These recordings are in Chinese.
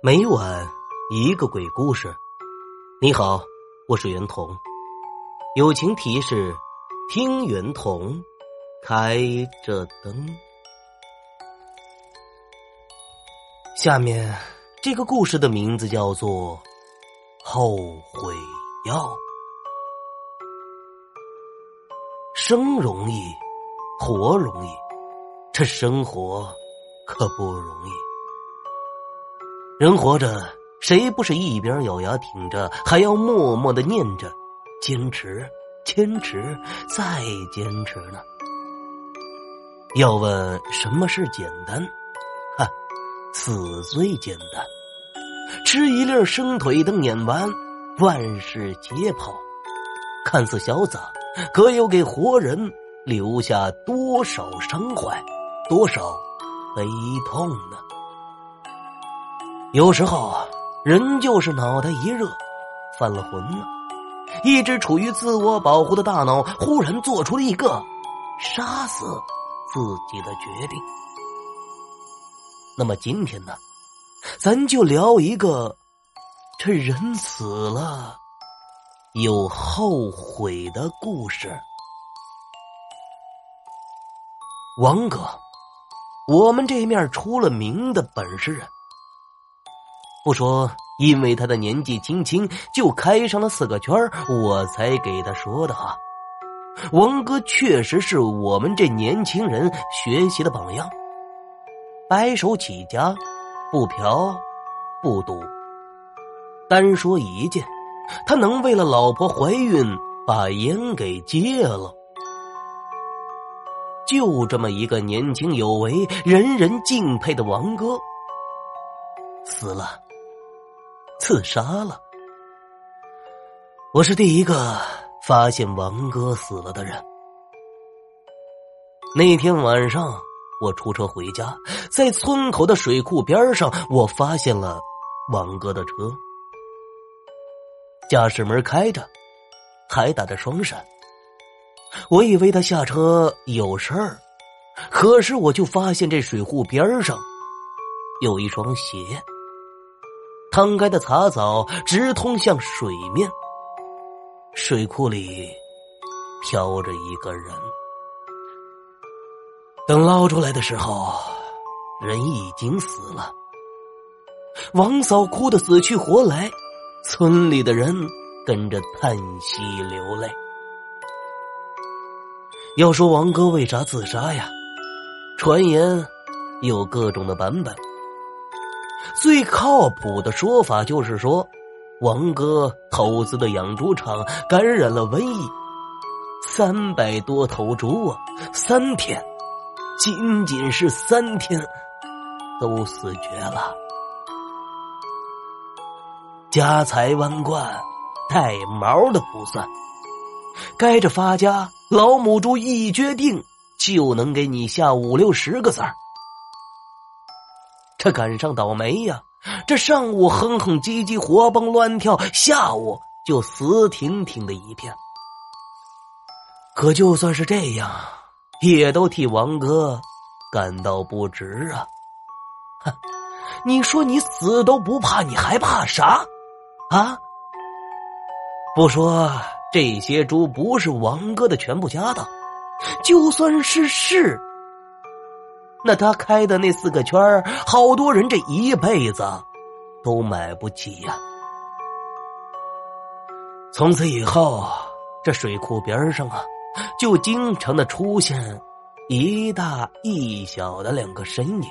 每晚一个鬼故事。你好，我是袁童。友情提示：听袁童，开着灯。下面这个故事的名字叫做《后悔药》。生容易，活容易，这生活可不容易。人活着，谁不是一边咬牙挺着，还要默默的念着“坚持，坚持，再坚持”呢？要问什么是简单？哈，死最简单。吃一粒生腿等碾完，万事皆跑。看似潇洒。可有给活人留下多少伤怀，多少悲痛呢？有时候啊人就是脑袋一热，犯了浑了，一直处于自我保护的大脑忽然做出了一个杀死自己的决定。那么今天呢，咱就聊一个，这人死了。有后悔的故事。王哥，我们这面出了名的本事人。不说因为他的年纪轻轻就开上了四个圈我才给他说的哈。王哥确实是我们这年轻人学习的榜样。白手起家，不嫖，不赌，单说一件。他能为了老婆怀孕把烟给戒了，就这么一个年轻有为、人人敬佩的王哥，死了，自杀了。我是第一个发现王哥死了的人。那天晚上，我出车回家，在村口的水库边上，我发现了王哥的车。驾驶门开着，还打着双闪。我以为他下车有事儿，可是我就发现这水库边上有一双鞋，摊开的杂草直通向水面。水库里飘着一个人，等捞出来的时候，人已经死了。王嫂哭得死去活来。村里的人跟着叹息流泪。要说王哥为啥自杀呀？传言有各种的版本。最靠谱的说法就是说，王哥投资的养猪场感染了瘟疫，三百多头猪啊，三天，仅仅是三天，都死绝了。家财万贯，带毛的不算。该着发家，老母猪一决定就能给你下五六十个子儿。这赶上倒霉呀！这上午哼哼唧唧，活蹦乱跳，下午就死挺挺的一片。可就算是这样，也都替王哥感到不值啊！哼，你说你死都不怕，你还怕啥？啊！不说这些猪不是王哥的全部家当，就算是是，那他开的那四个圈好多人这一辈子都买不起呀。从此以后，这水库边上啊，就经常的出现一大一小的两个身影，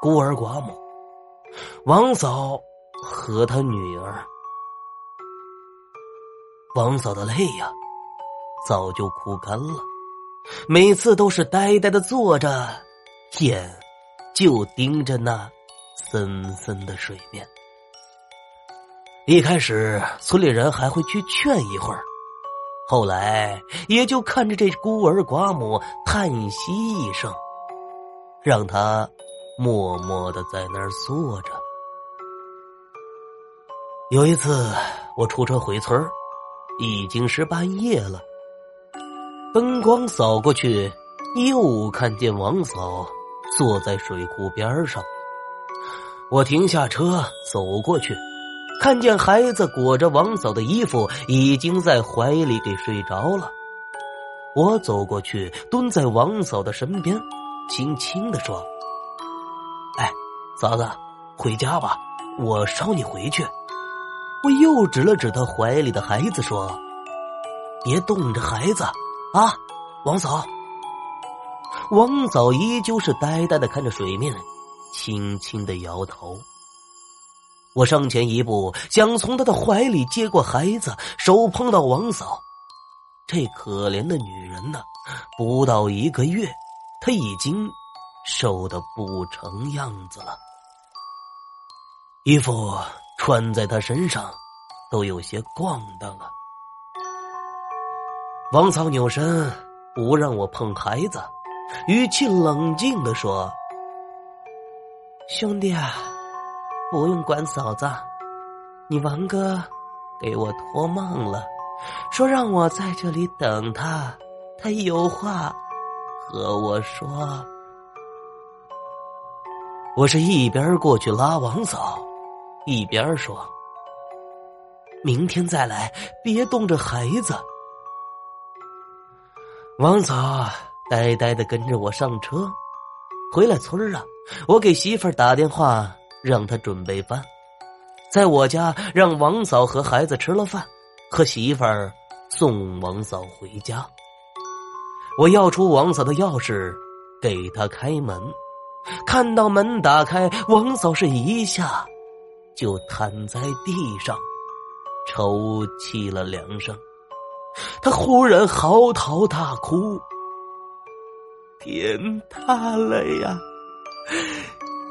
孤儿寡母，王嫂。和他女儿，王嫂的泪呀，早就哭干了，每次都是呆呆的坐着，眼就盯着那森森的水面。一开始村里人还会去劝一会儿，后来也就看着这孤儿寡母叹息一声，让他默默的在那儿坐着。有一次，我出车回村已经是半夜了。灯光扫过去，又看见王嫂坐在水库边上。我停下车，走过去，看见孩子裹着王嫂的衣服，已经在怀里给睡着了。我走过去，蹲在王嫂的身边，轻轻的说：“哎，嫂子，回家吧，我捎你回去。”我又指了指他怀里的孩子，说：“别冻着孩子啊，王嫂。”王嫂依旧是呆呆的看着水面。轻轻的摇头。我上前一步，想从他的怀里接过孩子，手碰到王嫂，这可怜的女人呢，不到一个月，她已经瘦的不成样子了，衣服穿在她身上都有些咣当了。王嫂扭身不让我碰孩子，语气冷静的说。兄弟啊，不用管嫂子，你王哥给我托梦了，说让我在这里等他，他有话和我说。我是一边过去拉王嫂，一边说：“明天再来，别冻着孩子。”王嫂呆呆的跟着我上车，回了村儿啊。我给媳妇儿打电话，让她准备饭，在我家让王嫂和孩子吃了饭，和媳妇儿送王嫂回家。我要出王嫂的钥匙，给她开门。看到门打开，王嫂是一下就瘫在地上，抽泣了两声。他忽然嚎啕大哭：“天塌了呀！”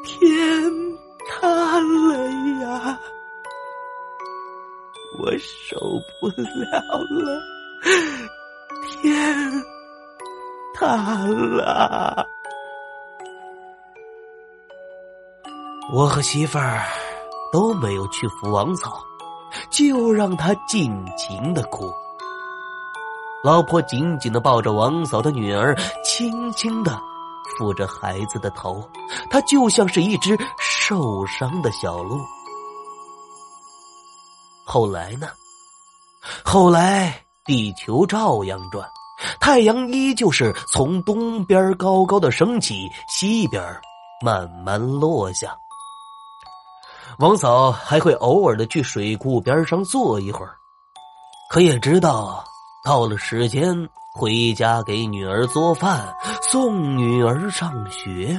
天塌了呀！我受不了了，天塌了！我和媳妇儿都没有去扶王嫂，就让她尽情的哭。老婆紧紧的抱着王嫂的女儿，轻轻的。抚着孩子的头，她就像是一只受伤的小鹿。后来呢？后来地球照样转，太阳依旧是从东边高高的升起，西边慢慢落下。王嫂还会偶尔的去水库边上坐一会儿，可也知道到了时间。回家给女儿做饭，送女儿上学。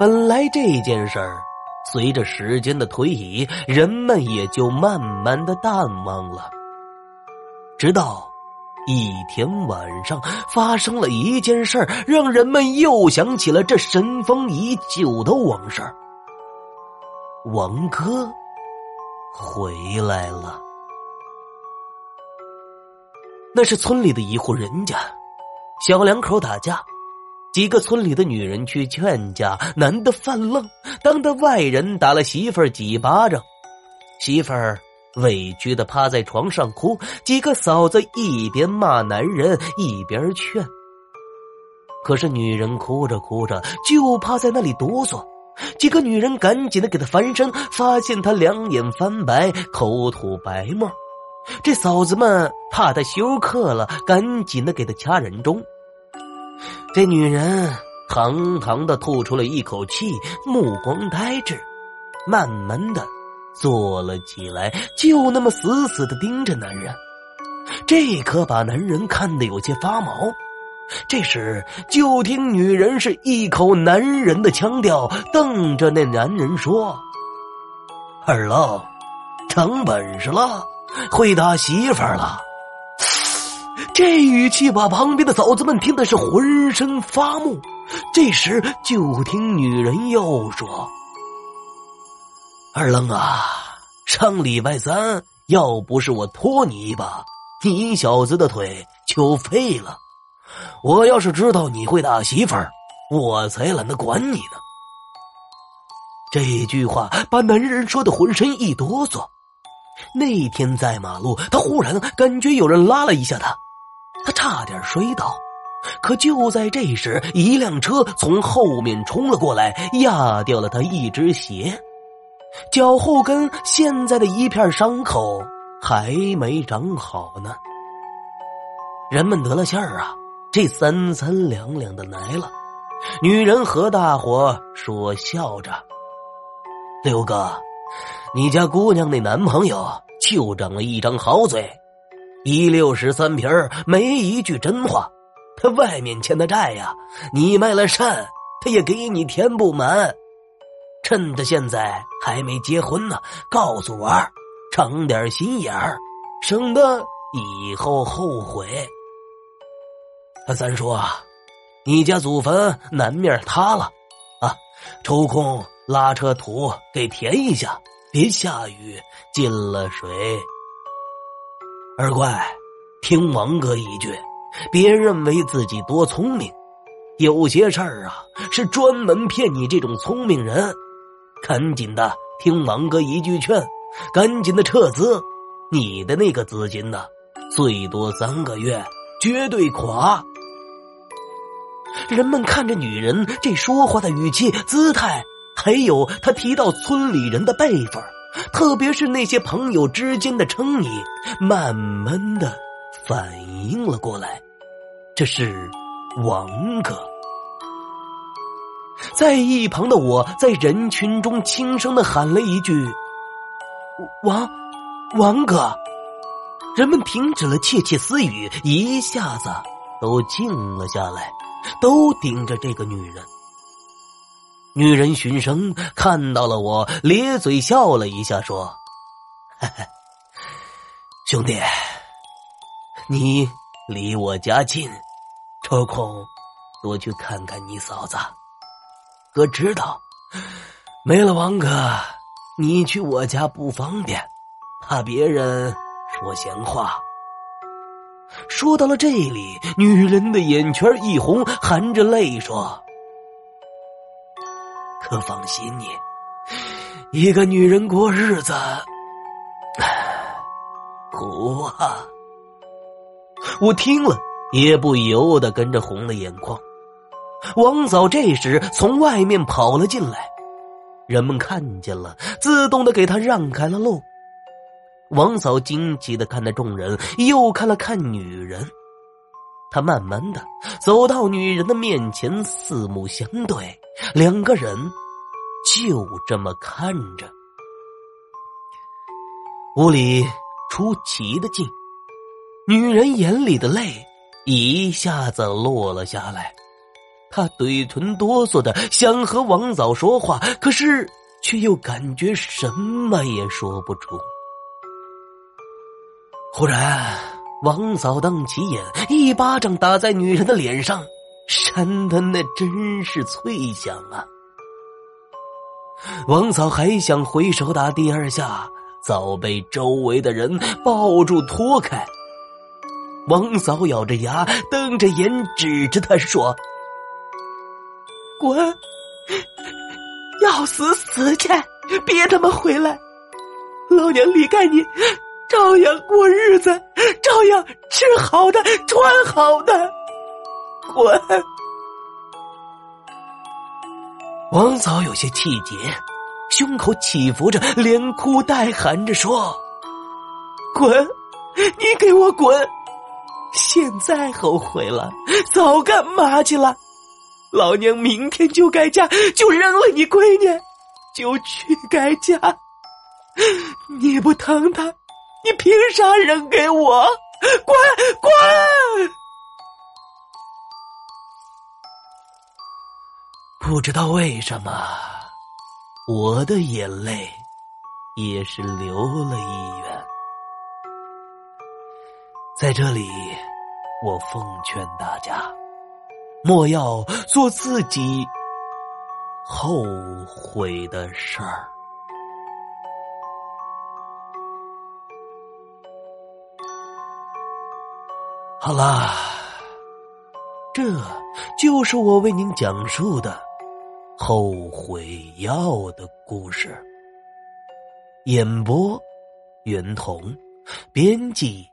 本来这件事儿，随着时间的推移，人们也就慢慢的淡忘了。直到一天晚上，发生了一件事儿，让人们又想起了这尘封已久的往事。王哥回来了。那是村里的一户人家，小两口打架，几个村里的女人去劝架，男的犯愣，当着外人打了媳妇儿几巴掌，媳妇儿委屈的趴在床上哭，几个嫂子一边骂男人一边劝，可是女人哭着哭着就趴在那里哆嗦，几个女人赶紧的给她翻身，发现她两眼翻白，口吐白沫。这嫂子们怕他休克了，赶紧的给他掐人中。这女人堂堂的吐出了一口气，目光呆滞，慢慢的坐了起来，就那么死死的盯着男人。这可把男人看得有些发毛。这时，就听女人是一口男人的腔调，瞪着那男人说：“二愣，长本事了。”会打媳妇儿了，这语气把旁边的嫂子们听的是浑身发木。这时，就听女人又说：“二愣啊，上礼拜三要不是我拖你一把，你小子的腿就废了。我要是知道你会打媳妇儿，我才懒得管你呢。”这句话把男人说的浑身一哆嗦。那天在马路，他忽然感觉有人拉了一下他，他差点摔倒。可就在这时，一辆车从后面冲了过来，压掉了他一只鞋，脚后跟现在的一片伤口还没长好呢。人们得了信儿啊，这三三两两的来了。女人和大伙说笑着：“六哥，你家姑娘那男朋友就长了一张好嘴，一六十三皮没一句真话。”他外面欠的债呀，你卖了肾，他也给你填不满。趁着现在还没结婚呢，告诉我，长点心眼儿，省得以后后悔。他三叔啊，你家祖坟南面塌了，啊，抽空拉车土给填一下，别下雨进了水。二怪，听王哥一句。别认为自己多聪明，有些事儿啊是专门骗你这种聪明人。赶紧的听王哥一句劝，赶紧的撤资。你的那个资金呢，最多三个月，绝对垮。人们看着女人这说话的语气、姿态，还有他提到村里人的辈分，特别是那些朋友之间的称昵，慢慢的。反应了过来，这是王哥。在一旁的我在人群中轻声的喊了一句：“王，王哥。”人们停止了窃窃私语，一下子都静了下来，都盯着这个女人。女人循声看到了我，咧嘴笑了一下，说：“兄弟。”你离我家近，抽空多去看看你嫂子。哥知道，没了王哥，你去我家不方便，怕别人说闲话。说到了这里，女人的眼圈一红，含着泪说：“可放心，你一个女人过日子苦啊。”我听了，也不由得跟着红了眼眶。王嫂这时从外面跑了进来，人们看见了，自动的给他让开了路。王嫂惊奇的看着众人，又看了看女人，她慢慢的走到女人的面前，四目相对，两个人就这么看着。屋里出奇的静。女人眼里的泪一下子落了下来，她嘴唇哆嗦的想和王嫂说话，可是却又感觉什么也说不出。忽然，王嫂瞪起眼，一巴掌打在女人的脸上，扇的那真是脆响啊！王嫂还想回手打第二下，早被周围的人抱住拖开。王嫂咬着牙，瞪着眼，指着他说：“滚！要死死去，别他妈回来！老娘离开你，照样过日子，照样吃好的，穿好的。滚！”王嫂有些气结，胸口起伏着，连哭带喊着说：“滚！你给我滚！”现在后悔了，早干嘛去了？老娘明天就改嫁，就扔了你闺女，就去改嫁。你不疼她，你凭啥扔给我？滚滚！不知道为什么，我的眼泪也是流了一圆。在这里，我奉劝大家，莫要做自己后悔的事儿。好啦，这就是我为您讲述的《后悔药》的故事。演播：袁童，编辑。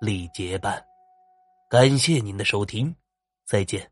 李杰伴，感谢您的收听。再见。